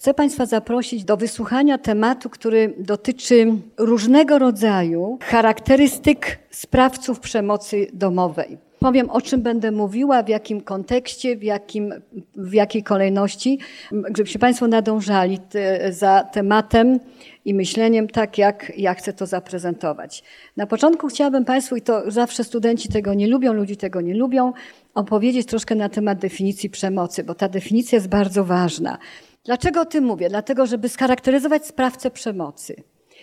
Chcę Państwa zaprosić do wysłuchania tematu, który dotyczy różnego rodzaju charakterystyk sprawców przemocy domowej. Powiem, o czym będę mówiła, w jakim kontekście, w, jakim, w jakiej kolejności, żebyście Państwo nadążali te, za tematem i myśleniem tak, jak ja chcę to zaprezentować. Na początku chciałabym Państwu, i to zawsze studenci tego nie lubią, ludzi tego nie lubią, opowiedzieć troszkę na temat definicji przemocy, bo ta definicja jest bardzo ważna. Dlaczego o tym mówię? Dlatego, żeby scharakteryzować sprawcę przemocy,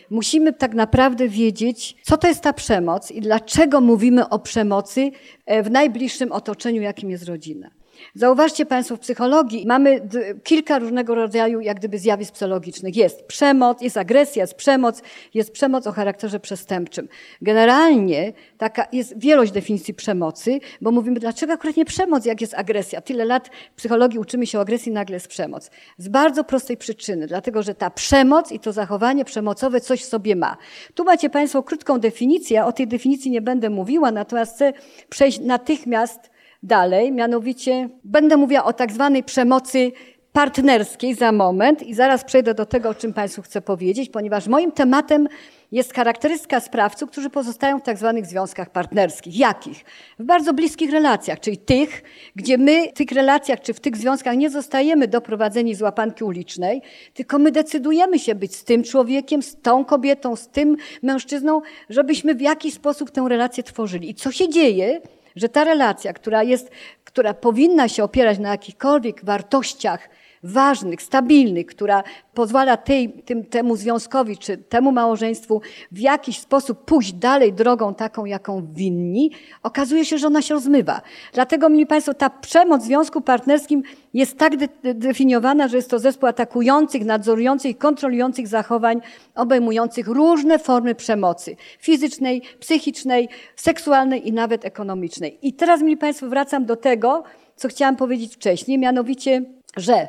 musimy tak naprawdę wiedzieć, co to jest ta przemoc i dlaczego mówimy o przemocy e, w najbliższym otoczeniu, jakim jest rodzina. Zauważcie Państwo, w psychologii mamy kilka różnego rodzaju jak gdyby zjawisk psychologicznych. Jest przemoc, jest agresja, jest przemoc, jest przemoc o charakterze przestępczym. Generalnie taka jest wielość definicji przemocy, bo mówimy, dlaczego akurat nie przemoc, jak jest agresja? Tyle lat w psychologii uczymy się o agresji, nagle jest przemoc. Z bardzo prostej przyczyny, dlatego że ta przemoc i to zachowanie przemocowe coś w sobie ma. Tu macie Państwo krótką definicję, o tej definicji nie będę mówiła, natomiast chcę przejść natychmiast dalej, mianowicie będę mówiła o tak zwanej przemocy partnerskiej za moment i zaraz przejdę do tego, o czym Państwu chcę powiedzieć, ponieważ moim tematem jest charakterystyka sprawców, którzy pozostają w tak zwanych związkach partnerskich. Jakich? W bardzo bliskich relacjach, czyli tych, gdzie my w tych relacjach czy w tych związkach nie zostajemy doprowadzeni z łapanki ulicznej, tylko my decydujemy się być z tym człowiekiem, z tą kobietą, z tym mężczyzną, żebyśmy w jakiś sposób tę relację tworzyli. I co się dzieje? Że ta relacja, która jest, która powinna się opierać na jakichkolwiek wartościach ważnych, stabilnych, która pozwala tej, tym, temu związkowi czy temu małżeństwu w jakiś sposób pójść dalej drogą taką, jaką winni, okazuje się, że ona się rozmywa. Dlatego, mili Państwo, ta przemoc w związku partnerskim jest tak de definiowana, że jest to zespół atakujących, nadzorujących, kontrolujących zachowań, obejmujących różne formy przemocy fizycznej, psychicznej, seksualnej i nawet ekonomicznej. I teraz, mili Państwo, wracam do tego, co chciałam powiedzieć wcześniej, mianowicie, że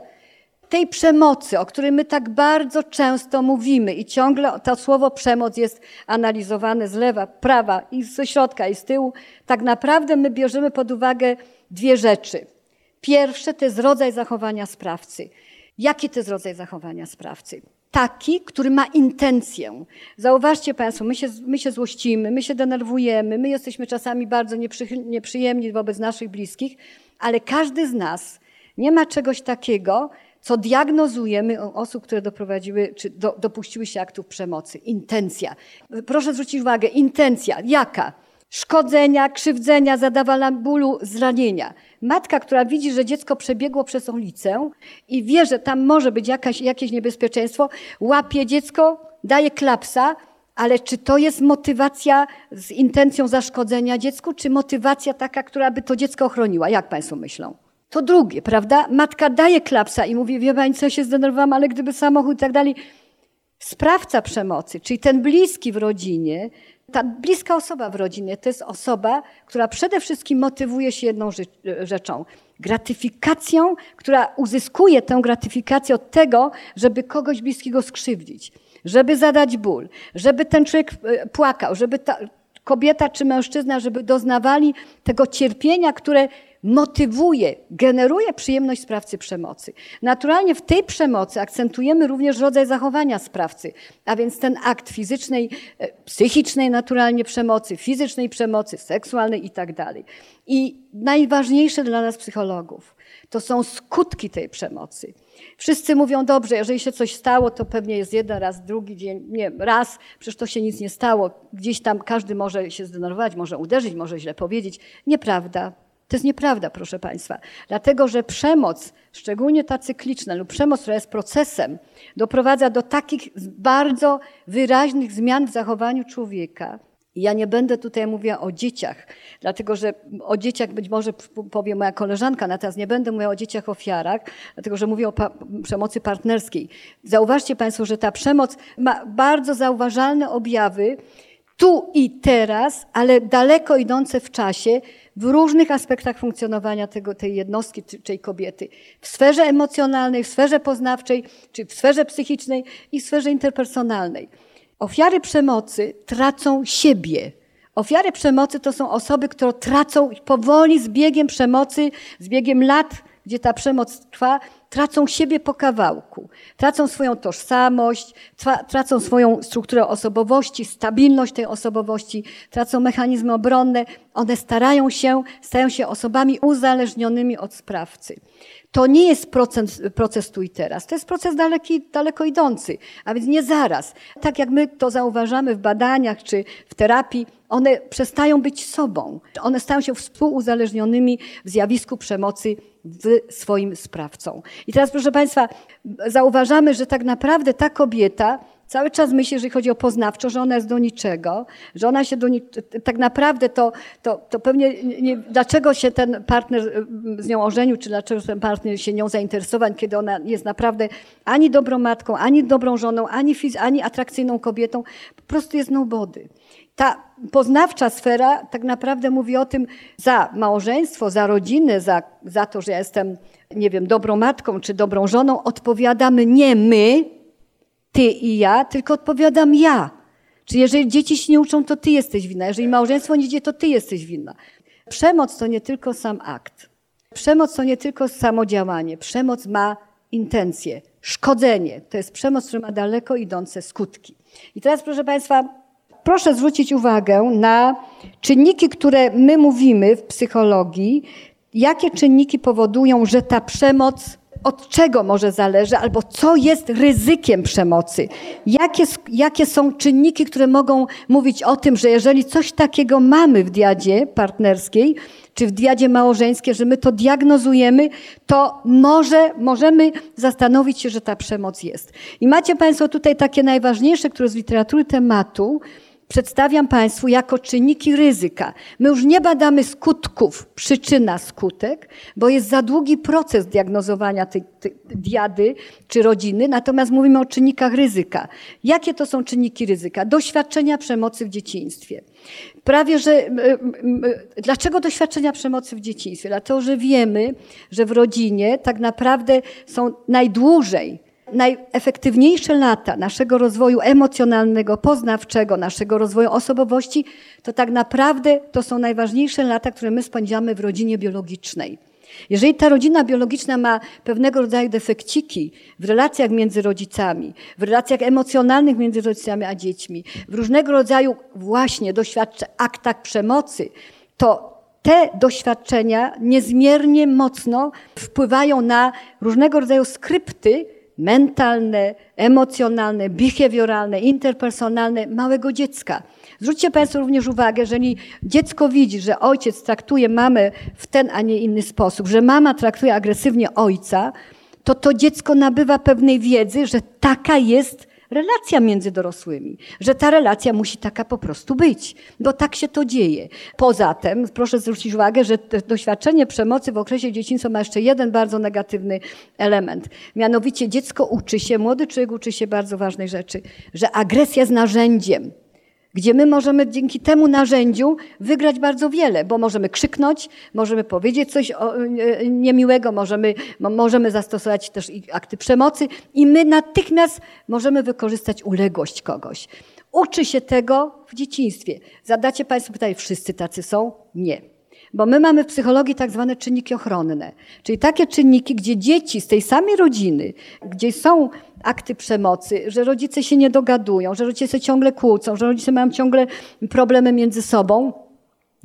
tej przemocy, o której my tak bardzo często mówimy i ciągle to słowo przemoc jest analizowane z lewa, prawa i ze środka i z tyłu, tak naprawdę my bierzemy pod uwagę dwie rzeczy. Pierwsze to jest rodzaj zachowania sprawcy. Jaki to jest rodzaj zachowania sprawcy? Taki, który ma intencję. Zauważcie Państwo, my się, my się złościmy, my się denerwujemy, my jesteśmy czasami bardzo nieprzyjemni wobec naszych bliskich, ale każdy z nas nie ma czegoś takiego, co diagnozujemy u osób, które doprowadziły, czy do, dopuściły się aktów przemocy. Intencja. Proszę zwrócić uwagę, intencja. Jaka? Szkodzenia, krzywdzenia, zadawania bólu, zranienia. Matka, która widzi, że dziecko przebiegło przez ulicę i wie, że tam może być jakaś, jakieś niebezpieczeństwo, łapie dziecko, daje klapsa, ale czy to jest motywacja z intencją zaszkodzenia dziecku, czy motywacja taka, która by to dziecko ochroniła? Jak Państwo myślą? To drugie, prawda? Matka daje klapsa i mówi, wie pani co, się zdenerwowałam, ale gdyby samochód i tak dalej. Sprawca przemocy, czyli ten bliski w rodzinie, ta bliska osoba w rodzinie, to jest osoba, która przede wszystkim motywuje się jedną rzeczą. Gratyfikacją, która uzyskuje tę gratyfikację od tego, żeby kogoś bliskiego skrzywdzić, żeby zadać ból, żeby ten człowiek e, płakał, żeby ta kobieta czy mężczyzna, żeby doznawali tego cierpienia, które motywuje, generuje przyjemność sprawcy przemocy. Naturalnie w tej przemocy akcentujemy również rodzaj zachowania sprawcy, a więc ten akt fizycznej, e, psychicznej naturalnie przemocy, fizycznej przemocy, seksualnej i tak. I najważniejsze dla nas psychologów to są skutki tej przemocy. Wszyscy mówią, dobrze, jeżeli się coś stało, to pewnie jest jeden raz, drugi dzień, nie, raz, przecież to się nic nie stało. Gdzieś tam każdy może się zdenerwować, może uderzyć, może źle powiedzieć. Nieprawda. To jest nieprawda, proszę Państwa. Dlatego, że przemoc, szczególnie ta cykliczna lub przemoc, która jest procesem, doprowadza do takich bardzo wyraźnych zmian w zachowaniu człowieka. Ja nie będę tutaj mówiła o dzieciach, dlatego że o dzieciach być może powie moja koleżanka, natomiast nie będę mówiła o dzieciach ofiarach, dlatego że mówię o pa przemocy partnerskiej. Zauważcie Państwo, że ta przemoc ma bardzo zauważalne objawy tu i teraz, ale daleko idące w czasie, w różnych aspektach funkcjonowania tego, tej jednostki, czy tej kobiety. W sferze emocjonalnej, w sferze poznawczej, czy w sferze psychicznej i w sferze interpersonalnej. Ofiary przemocy tracą siebie. Ofiary przemocy to są osoby, które tracą powoli z biegiem przemocy, z biegiem lat, gdzie ta przemoc trwa, tracą siebie po kawałku, tracą swoją tożsamość, tracą swoją strukturę osobowości, stabilność tej osobowości, tracą mechanizmy obronne. One starają się, stają się osobami uzależnionymi od sprawcy. To nie jest proces, proces tu i teraz, to jest proces daleki, daleko idący, a więc nie zaraz. Tak jak my to zauważamy w badaniach czy w terapii, one przestają być sobą. One stają się współuzależnionymi w zjawisku przemocy w swoim sprawcą. I teraz, proszę Państwa, zauważamy, że tak naprawdę ta kobieta cały czas myśli, jeżeli chodzi o poznawczo, że ona jest do niczego, że ona się do tak naprawdę to, to, to pewnie nie, dlaczego się ten partner z nią ożenił, czy dlaczego ten partner się nią zainteresował, kiedy ona jest naprawdę ani dobrą matką, ani dobrą żoną, ani, ani atrakcyjną kobietą, po prostu jest nobody. Ta poznawcza sfera tak naprawdę mówi o tym za małżeństwo, za rodzinę, za, za to, że ja jestem, nie wiem, dobrą matką czy dobrą żoną, odpowiadamy nie my, ty i ja, tylko odpowiadam ja. Czy jeżeli dzieci się nie uczą, to ty jesteś winna. Jeżeli małżeństwo nie idzie, to ty jesteś winna. Przemoc to nie tylko sam akt. Przemoc to nie tylko samodziałanie. Przemoc ma intencje, szkodzenie. To jest przemoc, która ma daleko idące skutki. I teraz, proszę Państwa, proszę zwrócić uwagę na czynniki, które my mówimy w psychologii, jakie czynniki powodują, że ta przemoc od czego może zależy, albo co jest ryzykiem przemocy. Jakie, jakie są czynniki, które mogą mówić o tym, że jeżeli coś takiego mamy w diadzie partnerskiej, czy w diadzie małżeńskiej, że my to diagnozujemy, to może, możemy zastanowić się, że ta przemoc jest. I macie Państwo tutaj takie najważniejsze, które z literatury tematu, przedstawiam Państwu jako czynniki ryzyka. My już nie badamy skutków, przyczyna, skutek, bo jest za długi proces diagnozowania tej, tej diady czy rodziny, natomiast mówimy o czynnikach ryzyka. Jakie to są czynniki ryzyka? Doświadczenia przemocy w dzieciństwie. Prawie, że dlaczego doświadczenia przemocy w dzieciństwie? Dlatego, że wiemy, że w rodzinie tak naprawdę są najdłużej najefektywniejsze lata naszego rozwoju emocjonalnego, poznawczego, naszego rozwoju osobowości, to tak naprawdę to są najważniejsze lata, które my spędzamy w rodzinie biologicznej. Jeżeli ta rodzina biologiczna ma pewnego rodzaju defekciki w relacjach między rodzicami, w relacjach emocjonalnych między rodzicami a dziećmi, w różnego rodzaju właśnie doświadczeń, aktach przemocy, to te doświadczenia niezmiernie mocno wpływają na różnego rodzaju skrypty, mentalne, emocjonalne, behawioralne, interpersonalne małego dziecka. Zwróćcie Państwo również uwagę, że jeżeli dziecko widzi, że ojciec traktuje mamę w ten, a nie inny sposób, że mama traktuje agresywnie ojca, to to dziecko nabywa pewnej wiedzy, że taka jest relacja między dorosłymi, że ta relacja musi taka po prostu być, bo tak się to dzieje. Poza tym, proszę zwrócić uwagę, że doświadczenie przemocy w okresie dzieciństwa ma jeszcze jeden bardzo negatywny element. Mianowicie dziecko uczy się, młody człowiek uczy się bardzo ważnej rzeczy, że agresja jest narzędziem gdzie my możemy dzięki temu narzędziu wygrać bardzo wiele, bo możemy krzyknąć, możemy powiedzieć coś e, niemiłego, możemy, możemy zastosować też akty przemocy i my natychmiast możemy wykorzystać uległość kogoś. Uczy się tego w dzieciństwie. Zadacie Państwo pytanie, wszyscy tacy są? Nie. Bo my mamy w psychologii tak zwane czynniki ochronne, czyli takie czynniki, gdzie dzieci z tej samej rodziny, gdzie są akty przemocy, że rodzice się nie dogadują, że rodzice ciągle kłócą, że rodzice mają ciągle problemy między sobą,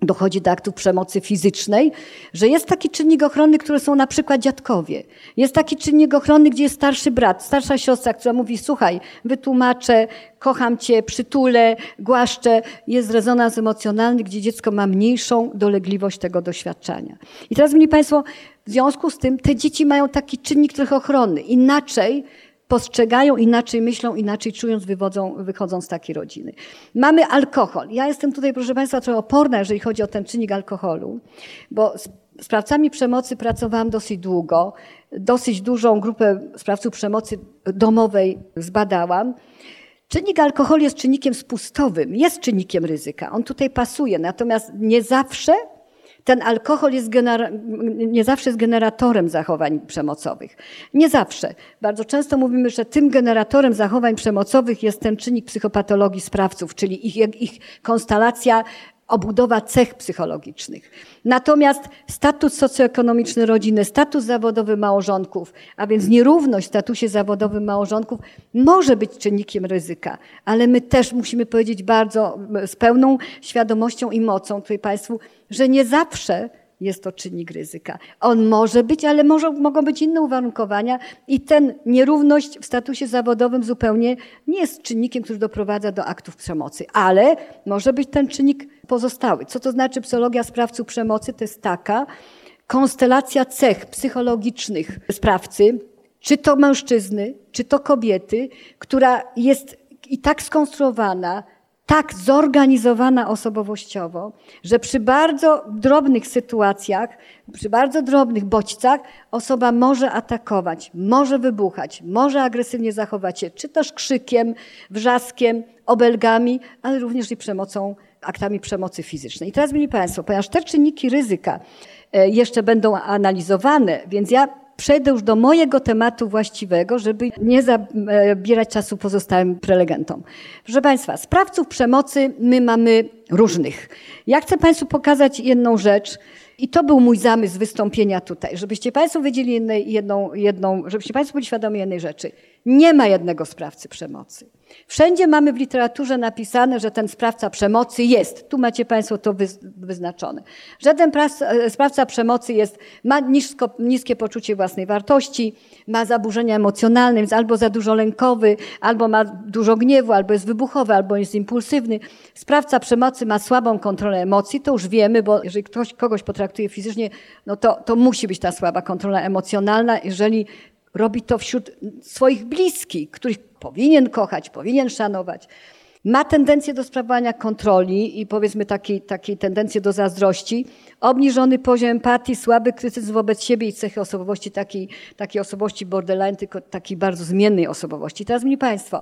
dochodzi do aktów przemocy fizycznej, że jest taki czynnik ochronny, który są na przykład dziadkowie. Jest taki czynnik ochronny, gdzie jest starszy brat, starsza siostra, która mówi, słuchaj, wytłumaczę, kocham cię, przytulę, głaszczę. Jest rezonans emocjonalny, gdzie dziecko ma mniejszą dolegliwość tego doświadczenia. I teraz, mili Państwo, w związku z tym te dzieci mają taki czynnik trochę ochronny. Inaczej postrzegają, inaczej myślą, inaczej czując, wywodzą, wychodzą z takiej rodziny. Mamy alkohol. Ja jestem tutaj, proszę Państwa, trochę oporna, jeżeli chodzi o ten czynnik alkoholu, bo z sprawcami przemocy pracowałam dosyć długo. Dosyć dużą grupę sprawców przemocy domowej zbadałam. Czynnik alkoholu jest czynnikiem spustowym, jest czynnikiem ryzyka. On tutaj pasuje, natomiast nie zawsze ten alkohol jest nie zawsze jest generatorem zachowań przemocowych. Nie zawsze. Bardzo często mówimy, że tym generatorem zachowań przemocowych jest ten czynnik psychopatologii sprawców, czyli ich, ich konstelacja obudowa cech psychologicznych. Natomiast status socjoekonomiczny rodziny, status zawodowy małżonków, a więc nierówność w statusie zawodowym małżonków może być czynnikiem ryzyka, ale my też musimy powiedzieć bardzo z pełną świadomością i mocą tutaj Państwu, że nie zawsze jest to czynnik ryzyka. On może być, ale może, mogą być inne uwarunkowania i ten nierówność w statusie zawodowym zupełnie nie jest czynnikiem, który doprowadza do aktów przemocy, ale może być ten czynnik pozostały. Co to znaczy psychologia sprawców przemocy? To jest taka konstelacja cech psychologicznych sprawcy, czy to mężczyzny, czy to kobiety, która jest i tak skonstruowana, tak zorganizowana osobowościowo, że przy bardzo drobnych sytuacjach, przy bardzo drobnych bodźcach osoba może atakować, może wybuchać, może agresywnie zachować się, czy też krzykiem, wrzaskiem, obelgami, ale również i przemocą, aktami przemocy fizycznej. I teraz, mili Państwo, ponieważ te czynniki ryzyka e, jeszcze będą analizowane, więc ja przejdę już do mojego tematu właściwego, żeby nie zabierać czasu pozostałym prelegentom. Proszę Państwa, sprawców przemocy my mamy różnych. Ja chcę Państwu pokazać jedną rzecz, i to był mój zamysł wystąpienia tutaj, żebyście Państwo wiedzieli jedną, jedną, żebyście Państwo byli świadomi jednej rzeczy. Nie ma jednego sprawcy przemocy. Wszędzie mamy w literaturze napisane, że ten sprawca przemocy jest. Tu macie Państwo to wyznaczone. E, sprawca przemocy jest, ma nisko, niskie poczucie własnej wartości, ma zaburzenia emocjonalne, jest albo za dużo lękowy, albo ma dużo gniewu, albo jest wybuchowy, albo jest impulsywny. Sprawca przemocy ma słabą kontrolę emocji, to już wiemy, bo jeżeli ktoś kogoś potraktuje fizycznie, no to, to musi być ta słaba kontrola emocjonalna. Jeżeli robi to wśród swoich bliskich, których powinien kochać, powinien szanować. Ma tendencję do sprawowania kontroli i powiedzmy takiej, takiej tendencję do zazdrości, obniżony poziom empatii, słaby krytycyzm wobec siebie i cechy osobowości takiej, takiej osobowości borderline, tylko takiej bardzo zmiennej osobowości. Teraz, mi Państwo,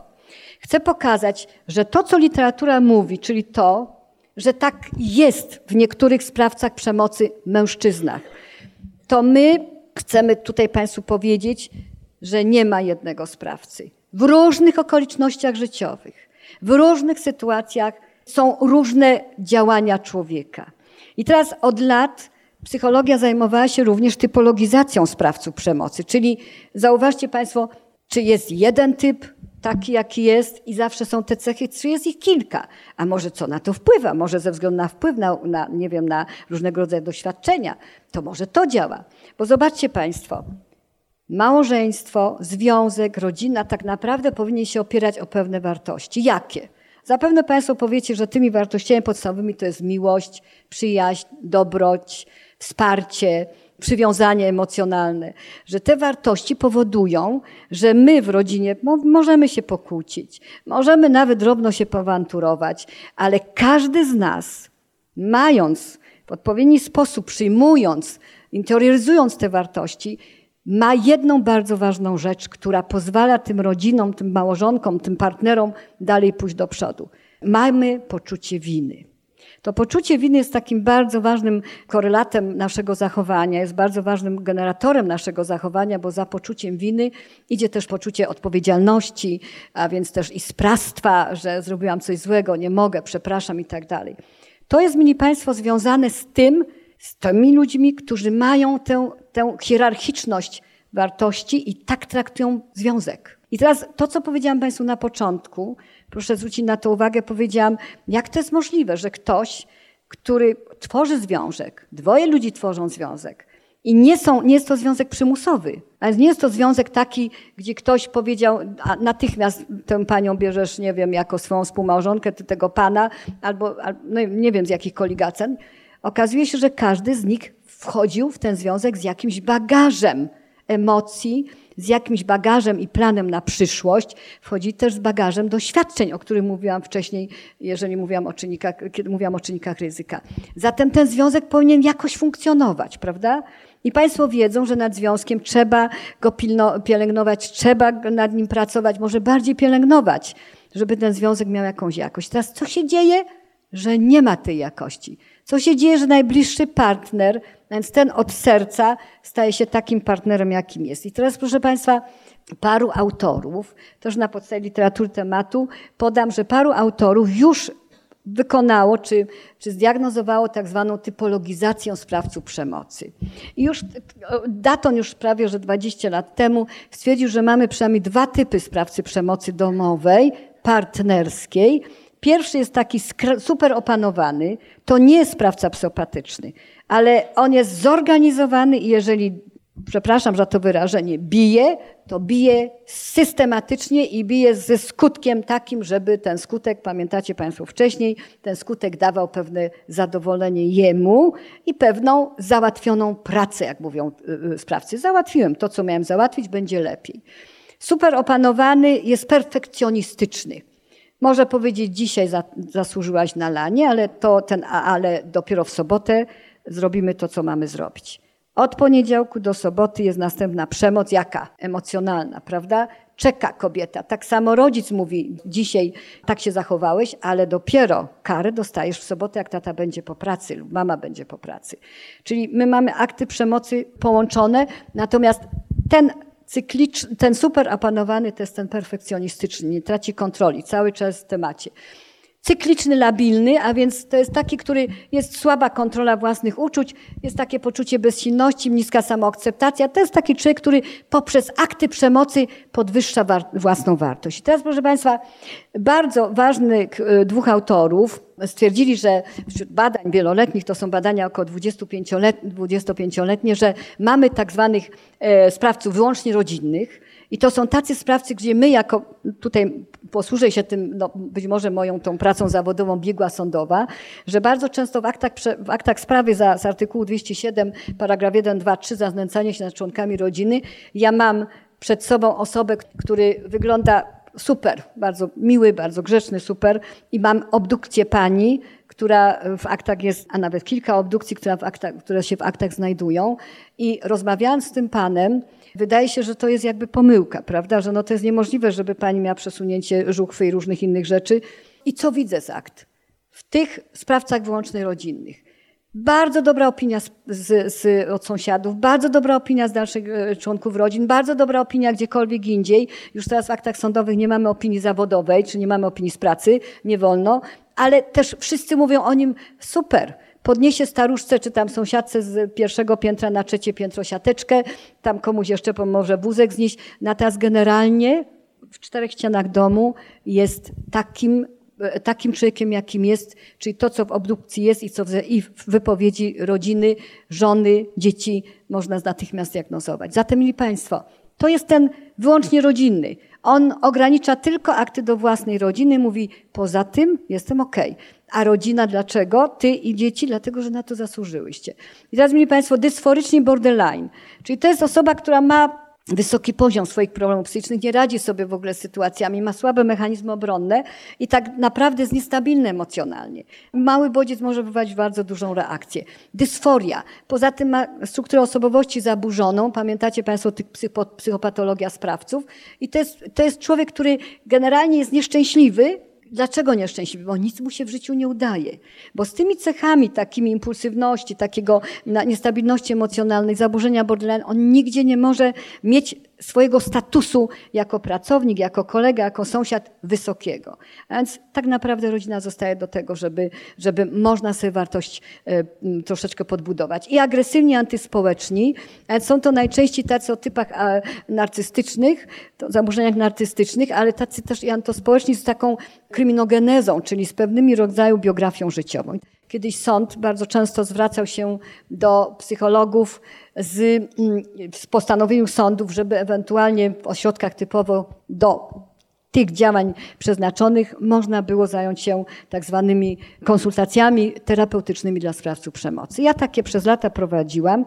chcę pokazać, że to, co literatura mówi, czyli to, że tak jest w niektórych sprawcach przemocy mężczyznach, to my chcemy tutaj Państwu powiedzieć, że nie ma jednego sprawcy. W różnych okolicznościach życiowych, w różnych sytuacjach są różne działania człowieka. I teraz od lat psychologia zajmowała się również typologizacją sprawców przemocy, czyli zauważcie Państwo, czy jest jeden typ taki, jaki jest i zawsze są te cechy, czy jest ich kilka. A może co na to wpływa? Może ze względu na wpływ na, na nie wiem, na różnego rodzaju doświadczenia. To może to działa. Bo zobaczcie Państwo, małżeństwo, związek, rodzina tak naprawdę powinien się opierać o pewne wartości. Jakie? Zapewne Państwo powiecie, że tymi wartościami podstawowymi to jest miłość, przyjaźń, dobroć, wsparcie, przywiązanie emocjonalne, że te wartości powodują, że my w rodzinie możemy się pokłócić, możemy nawet drobno się powanturować, ale każdy z nas, mając w odpowiedni sposób, przyjmując, interioryzując te wartości, ma jedną bardzo ważną rzecz, która pozwala tym rodzinom, tym małżonkom, tym partnerom dalej pójść do przodu. Mamy poczucie winy. To poczucie winy jest takim bardzo ważnym korelatem naszego zachowania, jest bardzo ważnym generatorem naszego zachowania, bo za poczuciem winy idzie też poczucie odpowiedzialności, a więc też i sprawstwa, że zrobiłam coś złego, nie mogę, przepraszam i tak dalej. To jest, mili Państwo, związane z tym, z tymi ludźmi, którzy mają tę, tę hierarchiczność wartości i tak traktują związek. I teraz to, co powiedziałam Państwu na początku, proszę zwrócić na to uwagę, powiedziałam, jak to jest możliwe, że ktoś, który tworzy związek, dwoje ludzi tworzą związek i nie, są, nie jest to związek przymusowy, ale nie jest to związek taki, gdzie ktoś powiedział, a natychmiast tę panią bierzesz, nie wiem, jako swoją współmałżonkę, ty tego pana, albo, no nie wiem z jakich koligacen. Okazuje się, że każdy z nich wchodził w ten związek z jakimś bagażem emocji, z jakimś bagażem i planem na przyszłość, wchodzi też z bagażem doświadczeń, o których mówiłam wcześniej, jeżeli mówiłam o czynnikach, kiedy mówiłam o czynnikach ryzyka. Zatem ten związek powinien jakoś funkcjonować, prawda? I Państwo wiedzą, że nad związkiem trzeba go pilno, pielęgnować, trzeba nad nim pracować, może bardziej pielęgnować, żeby ten związek miał jakąś jakość. Teraz co się dzieje? Że nie ma tej jakości. Co się dzieje, że najbliższy partner więc ten od serca staje się takim partnerem, jakim jest. I teraz, proszę Państwa, paru autorów, też na podstawie literatury tematu, podam, że paru autorów już wykonało, czy, czy zdiagnozowało tak zwaną typologizację sprawców przemocy. I już Daton już prawie, że 20 lat temu stwierdził, że mamy przynajmniej dwa typy sprawcy przemocy domowej, partnerskiej. Pierwszy jest taki super opanowany, to nie jest sprawca psychopatyczny, ale on jest zorganizowany i jeżeli przepraszam za to wyrażenie, bije, to bije systematycznie i bije ze skutkiem takim, żeby ten skutek, pamiętacie Państwo wcześniej, ten skutek dawał pewne zadowolenie jemu i pewną załatwioną pracę, jak mówią y, y, sprawcy. Załatwiłem to, co miałem załatwić, będzie lepiej. Super opanowany jest perfekcjonistyczny. Może powiedzieć, dzisiaj zasłużyłaś na lanie, ale, to ten, ale dopiero w sobotę zrobimy to, co mamy zrobić. Od poniedziałku do soboty jest następna przemoc, jaka? Emocjonalna, prawda? Czeka kobieta. Tak samo rodzic mówi, dzisiaj tak się zachowałeś, ale dopiero karę dostajesz w sobotę, jak tata będzie po pracy lub mama będzie po pracy. Czyli my mamy akty przemocy połączone, natomiast ten cykliczny, ten super apanowany to jest ten perfekcjonistyczny, nie traci kontroli, cały czas w temacie cykliczny, labilny, a więc to jest taki, który jest słaba kontrola własnych uczuć, jest takie poczucie bezsilności, niska samoakceptacja. To jest taki człowiek, który poprzez akty przemocy podwyższa war własną wartość. I teraz, proszę Państwa, bardzo ważnych e, dwóch autorów stwierdzili, że wśród badań wieloletnich, to są badania około 25-letnie, że mamy tak zwanych e, sprawców wyłącznie rodzinnych, i to są tacy sprawcy, gdzie my jako, tutaj posłużę się tym, no, być może moją tą pracą zawodową biegła sądowa, że bardzo często w aktach, w aktach sprawy za, z artykułu 207, paragraf 1, 2, 3 za znęcanie się nad członkami rodziny, ja mam przed sobą osobę, który wygląda super, bardzo miły, bardzo grzeczny, super i mam obdukcję pani, która w aktach jest, a nawet kilka obdukcji, które, w aktach, które się w aktach znajdują. I rozmawiając z tym panem, Wydaje się, że to jest jakby pomyłka, prawda? Że no to jest niemożliwe, żeby pani miała przesunięcie żuchwy i różnych innych rzeczy. I co widzę z akt? W tych sprawcach wyłącznie rodzinnych. Bardzo dobra opinia z, z, z, od sąsiadów, bardzo dobra opinia z dalszych e, członków rodzin, bardzo dobra opinia gdziekolwiek indziej. Już teraz w aktach sądowych nie mamy opinii zawodowej, czy nie mamy opinii z pracy, nie wolno, ale też wszyscy mówią o nim super podniesie staruszce czy tam sąsiadce z pierwszego piętra na trzecie piętro siateczkę, tam komuś jeszcze pomoże wózek znieść. Natomiast generalnie w czterech ścianach domu jest takim, takim człowiekiem, jakim jest, czyli to, co w obdukcji jest i co w, i w wypowiedzi rodziny, żony, dzieci można natychmiast diagnozować. Zatem, mili Państwo, to jest ten wyłącznie rodzinny. On ogranicza tylko akty do własnej rodziny, mówi poza tym jestem okej. Okay. A rodzina dlaczego? Ty i dzieci, dlatego, że na to zasłużyłyście. I teraz, mieli Państwo, dysforycznie borderline. Czyli to jest osoba, która ma wysoki poziom swoich problemów psychicznych, nie radzi sobie w ogóle z sytuacjami, ma słabe mechanizmy obronne i tak naprawdę jest niestabilny emocjonalnie. Mały bodziec może wywołać bardzo dużą reakcję. Dysforia. Poza tym ma strukturę osobowości zaburzoną. Pamiętacie Państwo psychopatologia sprawców. I to jest, to jest człowiek, który generalnie jest nieszczęśliwy, Dlaczego nieszczęśliwy? Bo nic mu się w życiu nie udaje. Bo z tymi cechami, takimi impulsywności, takiego niestabilności emocjonalnej, zaburzenia borderline, on nigdzie nie może mieć swojego statusu jako pracownik, jako kolega, jako sąsiad wysokiego. A więc tak naprawdę rodzina zostaje do tego, żeby, żeby można sobie wartość e, troszeczkę podbudować. I agresywni antyspołeczni są to najczęściej tacy o typach narcystycznych, zaburzeniach narcystycznych, ale tacy też i antyspołeczni z taką kryminogenezą, czyli z pewnymi rodzaju biografią życiową. Kiedyś sąd bardzo często zwracał się do psychologów z, mm, z postanowieniem sądów, żeby ewentualnie w ośrodkach typowo do tych działań przeznaczonych można było zająć się tak zwanymi konsultacjami terapeutycznymi dla sprawców przemocy. Ja takie przez lata prowadziłam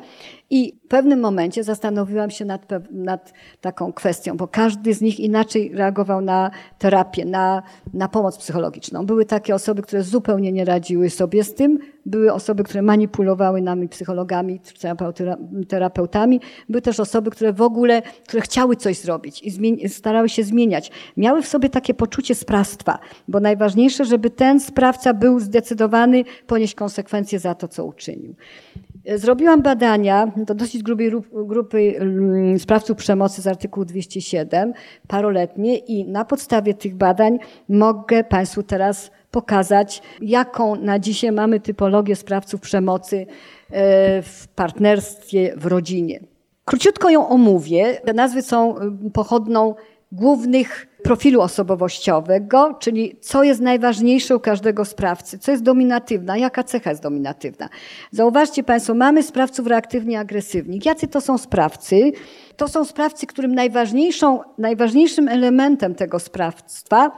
i w pewnym momencie zastanowiłam się nad, nad, taką kwestią, bo każdy z nich inaczej reagował na terapię, na, na pomoc psychologiczną. Były takie osoby, które zupełnie nie radziły sobie z tym, były osoby, które manipulowały nami psychologami, terapeutami, były też osoby, które w ogóle, które chciały coś zrobić i starały się zmieniać. Miały w sobie takie poczucie sprawstwa, bo najważniejsze, żeby ten sprawca był zdecydowany ponieść konsekwencje za to, co uczynił. Zrobiłam badania do dosyć grubej grupy mm, sprawców przemocy z artykułu 207, paroletnie i na podstawie tych badań mogę Państwu teraz pokazać, jaką na dzisiaj mamy typologię sprawców przemocy e, w partnerstwie, w rodzinie. Króciutko ją omówię. Te nazwy są y, pochodną głównych profilu osobowościowego, czyli co jest najważniejsze u każdego sprawcy, co jest dominatywna, jaka cecha jest dominatywna. Zauważcie Państwo, mamy sprawców reaktywnie agresywnych. Jacy to są sprawcy? To są sprawcy, którym najważniejszą, najważniejszym elementem tego sprawstwa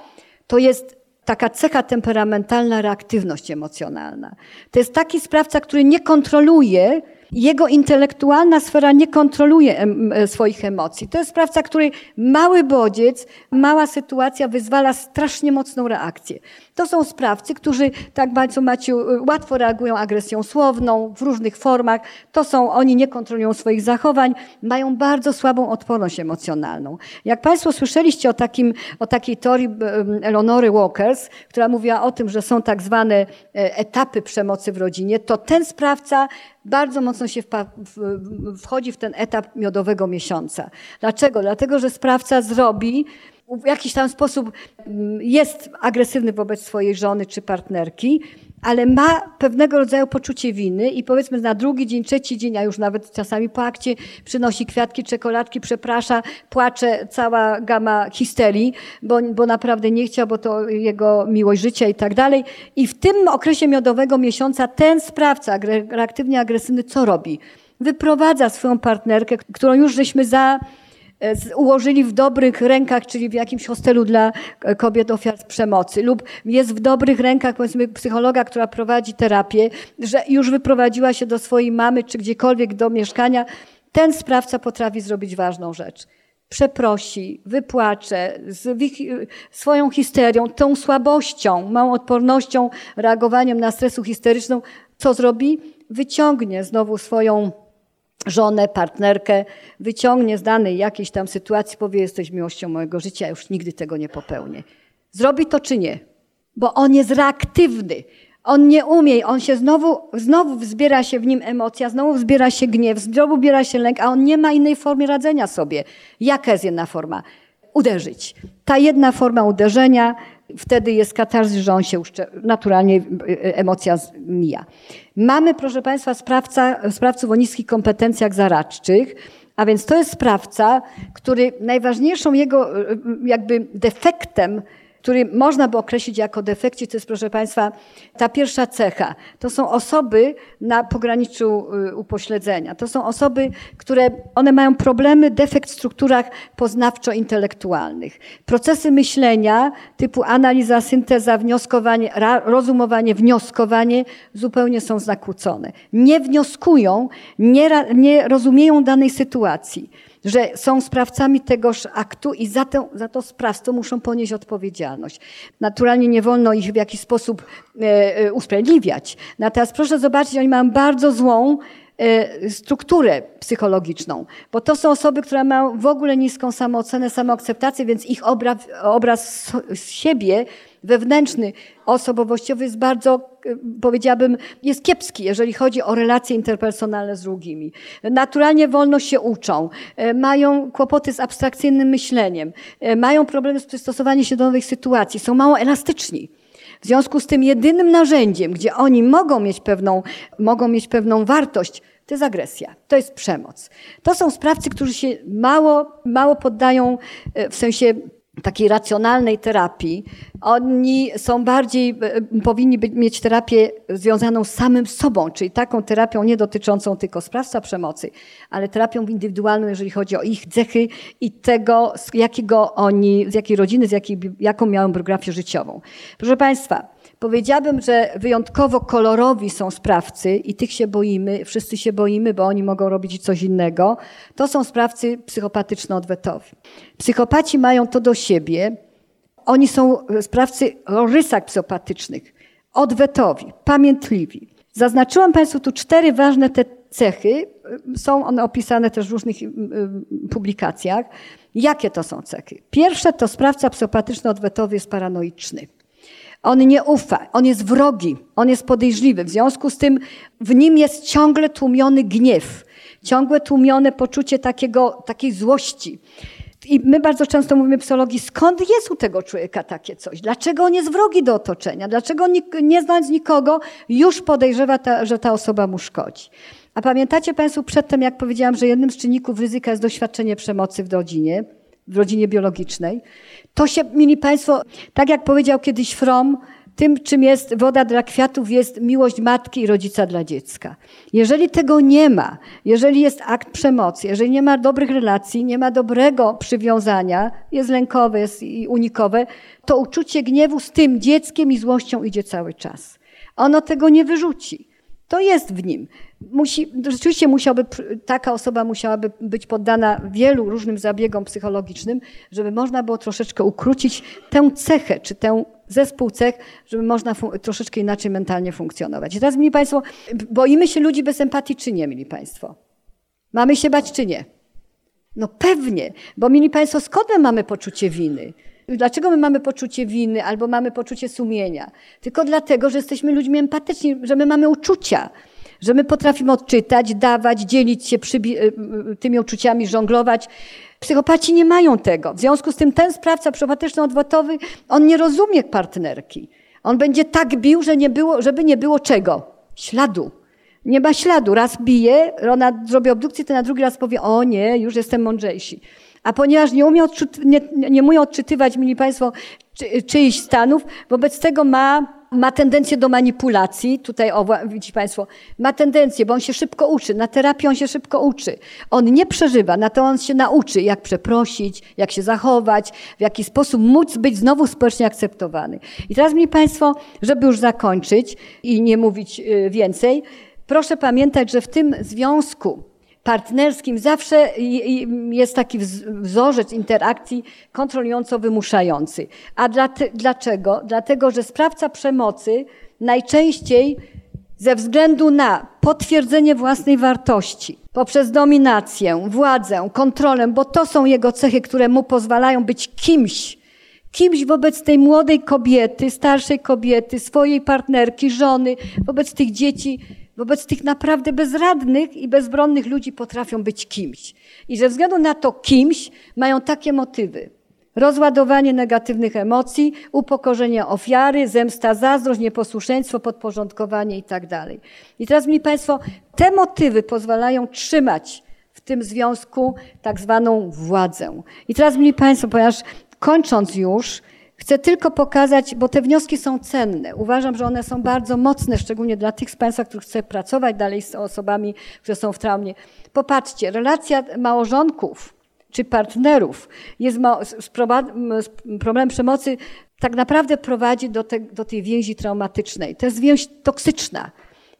to jest taka cecha temperamentalna, reaktywność emocjonalna. To jest taki sprawca, który nie kontroluje jego intelektualna sfera nie kontroluje em, e, swoich emocji. To jest sprawca, który mały bodziec, mała sytuacja wyzwala strasznie mocną reakcję. To są sprawcy, którzy, tak bardzo Maciu, e, łatwo reagują agresją słowną w różnych formach. To są, oni nie kontrolują swoich zachowań, mają bardzo słabą odporność emocjonalną. Jak Państwo słyszeliście o, takim, o takiej teorii Eleonory Walkers, która mówiła o tym, że są tak zwane e, etapy przemocy w rodzinie, to ten sprawca bardzo mocno się wchodzi w ten etap miodowego miesiąca. Dlaczego? Dlatego, że sprawca zrobi w jakiś tam sposób mm, jest agresywny wobec swojej żony czy partnerki, ale ma pewnego rodzaju poczucie winy i powiedzmy na drugi dzień, trzeci dzień, a już nawet czasami po akcie przynosi kwiatki, czekoladki, przeprasza, płacze, cała gama histerii, bo, bo naprawdę nie chciał, bo to jego miłość życia i tak dalej. I w tym okresie miodowego miesiąca ten sprawca reaktywnie agresywny co robi? Wyprowadza swoją partnerkę, którą już żeśmy za ułożyli w dobrych rękach, czyli w jakimś hostelu dla e, kobiet ofiar przemocy, lub jest w dobrych rękach, powiedzmy, psychologa, która prowadzi terapię, że już wyprowadziła się do swojej mamy, czy gdziekolwiek do mieszkania, ten sprawca potrafi zrobić ważną rzecz. Przeprosi, wypłacze z swoją histerią, tą słabością, małą odpornością, reagowaniem na stresu histeryczną, co zrobi? Wyciągnie znowu swoją żonę, partnerkę, wyciągnie z danej jakiejś tam sytuacji, powie, jesteś miłością mojego życia, już nigdy tego nie popełnię. Zrobi to czy nie? Bo on jest reaktywny. On nie umie, on się znowu, znowu wzbiera się w nim emocja, znowu wzbiera się gniew, znowu wzbiera się lęk, a on nie ma innej formy radzenia sobie. Jaka jest jedna forma? Uderzyć. Ta jedna forma uderzenia wtedy jest katarzys, że on się naturalnie e, emocja mija. Mamy, proszę Państwa, sprawca, sprawców o niskich kompetencjach zaradczych, a więc to jest sprawca, który najważniejszą jego e, jakby defektem który można by określić jako defekcie, to jest, proszę Państwa, ta pierwsza cecha. To są osoby na pograniczu y, upośledzenia. To są osoby, które one mają problemy, defekt w strukturach poznawczo-intelektualnych. Procesy myślenia typu analiza, synteza, wnioskowanie, rozumowanie, wnioskowanie zupełnie są zakłócone. Nie wnioskują, nie, nie rozumieją danej sytuacji że są sprawcami tegoż aktu i za to, za to sprawstwo muszą ponieść odpowiedzialność. Naturalnie nie wolno ich w jakiś sposób e, e, usprawiedliwiać. Natomiast proszę zobaczyć, oni mają bardzo złą e, strukturę psychologiczną, bo to są osoby, które mają w ogóle niską samoocenę, samoakceptację, więc ich obraz, obraz siebie wewnętrzny, osobowościowy jest bardzo, e, powiedziałabym, jest kiepski, jeżeli chodzi o relacje interpersonalne z drugimi. Naturalnie wolno się uczą, e, mają kłopoty z abstrakcyjnym myśleniem, e, mają problemy z przystosowaniem się do nowych sytuacji, są mało elastyczni. W związku z tym jedynym narzędziem, gdzie oni mogą mieć pewną, mogą mieć pewną wartość, to jest agresja, to jest przemoc. To są sprawcy, którzy się mało, mało poddają w sensie takiej racjonalnej terapii, oni są bardziej, e, powinni być, mieć terapię związaną z samym sobą, czyli taką terapią nie dotyczącą tylko sprawstwa przemocy, ale terapią indywidualną, jeżeli chodzi o ich cechy i tego, z jakiego oni, z jakiej rodziny, z jakiej, jaką miałem biografię życiową. Proszę Państwa, Powiedziałabym, że wyjątkowo kolorowi są sprawcy i tych się boimy, wszyscy się boimy, bo oni mogą robić coś innego. To są sprawcy psychopatyczno-odwetowi. Psychopaci mają to do siebie. Oni są sprawcy o rysach psychopatycznych, odwetowi, pamiętliwi. Zaznaczyłam Państwu tu cztery ważne te cechy. Są one opisane też w różnych y, y, publikacjach. Jakie to są cechy? Pierwsze to sprawca psychopatyczno-odwetowy jest paranoiczny. On nie ufa, on jest wrogi, on jest podejrzliwy. W związku z tym w nim jest ciągle tłumiony gniew, ciągle tłumione poczucie takiego, takiej złości. I my bardzo często mówimy psychologii, skąd jest u tego człowieka takie coś? Dlaczego on jest wrogi do otoczenia? Dlaczego on nie znając nikogo już podejrzewa, ta, że ta osoba mu szkodzi? A pamiętacie Państwo przedtem, jak powiedziałam, że jednym z czynników ryzyka jest doświadczenie przemocy w rodzinie, w rodzinie biologicznej? To się, mili Państwo, tak jak powiedział kiedyś Fromm, tym, czym jest woda dla kwiatów, jest miłość matki i rodzica dla dziecka. Jeżeli tego nie ma, jeżeli jest akt przemocy, jeżeli nie ma dobrych relacji, nie ma dobrego przywiązania, jest lękowe jest i unikowe, to uczucie gniewu z tym dzieckiem i złością idzie cały czas. Ono tego nie wyrzuci. To jest w nim. Musi, rzeczywiście musiałby, taka osoba musiałaby być poddana wielu różnym zabiegom psychologicznym, żeby można było troszeczkę ukrócić tę cechę, czy tę zespół cech, żeby można troszeczkę inaczej mentalnie funkcjonować. I teraz, mili Państwo, boimy się ludzi bez empatii, czy nie, mili Państwo? Mamy się bać, czy nie? No pewnie, bo mili Państwo, skąd my mamy poczucie winy? Dlaczego my mamy poczucie winy albo mamy poczucie sumienia? Tylko dlatego, że jesteśmy ludźmi empatyczni, że my mamy uczucia, że my potrafimy odczytać, dawać, dzielić się tymi uczuciami, żonglować. Psychopaci nie mają tego. W związku z tym ten sprawca psychopatyczno-odwrotowy, on nie rozumie partnerki. On będzie tak bił, że nie było, żeby nie było czego? Śladu. Nie ma śladu. Raz bije, ona zrobi obdukcję, to na drugi raz powie, o nie, już jestem mądrzejszy. A ponieważ nie umie, nie, nie odczytywać, mili Państwo, czy, czyichś stanów, wobec tego ma ma tendencję do manipulacji, tutaj o, widzicie Państwo, ma tendencję, bo on się szybko uczy, na terapii on się szybko uczy. On nie przeżywa, na to on się nauczy, jak przeprosić, jak się zachować, w jaki sposób móc być znowu społecznie akceptowany. I teraz mi Państwo, żeby już zakończyć i nie mówić y, więcej, proszę pamiętać, że w tym związku partnerskim zawsze jest taki wzorzec interakcji kontrolująco-wymuszający. A dlaczego? Dlatego, że sprawca przemocy najczęściej ze względu na potwierdzenie własnej wartości, poprzez dominację, władzę, kontrolę, bo to są jego cechy, które mu pozwalają być kimś, kimś wobec tej młodej kobiety, starszej kobiety, swojej partnerki, żony, wobec tych dzieci, wobec tych naprawdę bezradnych i bezbronnych ludzi potrafią być kimś. I ze względu na to kimś mają takie motywy. Rozładowanie negatywnych emocji, upokorzenie ofiary, zemsta, zazdrość, nieposłuszeństwo, podporządkowanie i tak. I teraz, mi Państwo, te motywy pozwalają trzymać w tym związku tak zwaną władzę. I teraz, mi Państwo, ponieważ kończąc już, Chcę tylko pokazać, bo te wnioski są cenne. Uważam, że one są bardzo mocne, szczególnie dla tych z Państwa, którzy chcą pracować dalej z osobami, które są w traumie. Popatrzcie, relacja małżonków czy partnerów jest problem przemocy tak naprawdę prowadzi do, te, do tej więzi traumatycznej. To jest więź toksyczna.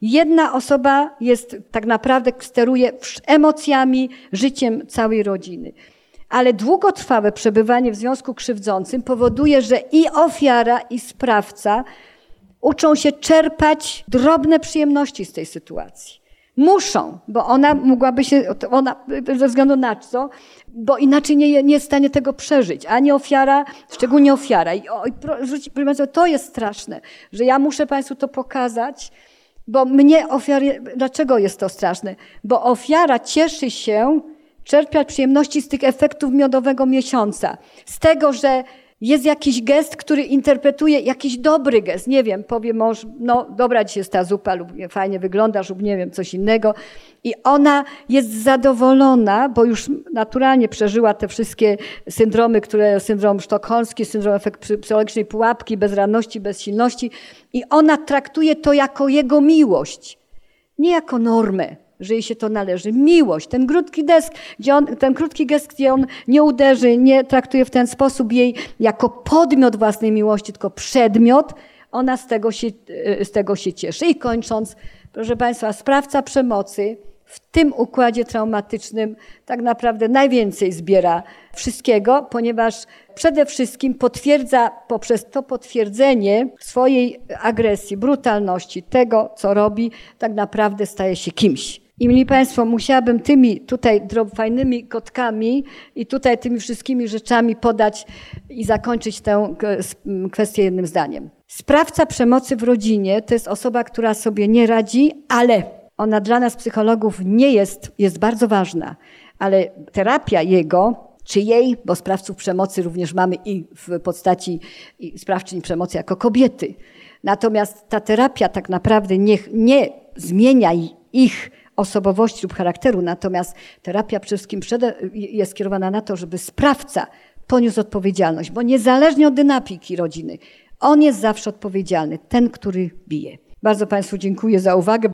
Jedna osoba jest tak naprawdę steruje emocjami, życiem całej rodziny ale długotrwałe przebywanie w związku krzywdzącym powoduje, że i ofiara, i sprawca uczą się czerpać drobne przyjemności z tej sytuacji. Muszą, bo ona mogłaby się, ona ze względu na co, bo inaczej nie, nie jest w stanie tego przeżyć. Ani ofiara, szczególnie ofiara. I, o, i to jest straszne, że ja muszę Państwu to pokazać, bo mnie ofiar, dlaczego jest to straszne? Bo ofiara cieszy się, czerpiać przyjemności z tych efektów miodowego miesiąca. Z tego, że jest jakiś gest, który interpretuje jakiś dobry gest. Nie wiem, powie mąż, no dobra dzisiaj jest ta zupa lub fajnie wyglądasz lub nie wiem, coś innego. I ona jest zadowolona, bo już naturalnie przeżyła te wszystkie syndromy, które syndrom sztokholmski, syndrom efekt psychologicznej pułapki, bezradności, bezsilności. I ona traktuje to jako jego miłość, nie jako normę że jej się to należy. Miłość, ten krótki desk, gdzie on, ten krótki gest, gdzie on nie uderzy, nie traktuje w ten sposób jej jako podmiot własnej miłości, tylko przedmiot, ona z tego się, e, z tego się cieszy. I kończąc, proszę Państwa, sprawca przemocy w tym układzie traumatycznym tak naprawdę najwięcej zbiera wszystkiego, ponieważ przede wszystkim potwierdza poprzez to potwierdzenie swojej agresji, brutalności, tego, co robi, tak naprawdę staje się kimś. I mili Państwo, musiałabym tymi tutaj fajnymi kotkami i tutaj tymi wszystkimi rzeczami podać i zakończyć tę kwestię jednym zdaniem. Sprawca przemocy w rodzinie to jest osoba, która sobie nie radzi, ale ona dla nas psychologów nie jest, jest bardzo ważna, ale terapia jego czyjej, bo sprawców przemocy również mamy i w postaci sprawczyń przemocy jako kobiety. Natomiast ta terapia tak naprawdę nie, nie zmienia ich osobowości lub charakteru, natomiast terapia przede wszystkim jest skierowana na to, żeby sprawca poniósł odpowiedzialność, bo niezależnie od dynamiki rodziny, on jest zawsze odpowiedzialny, ten, który bije. Bardzo Państwu dziękuję za uwagę.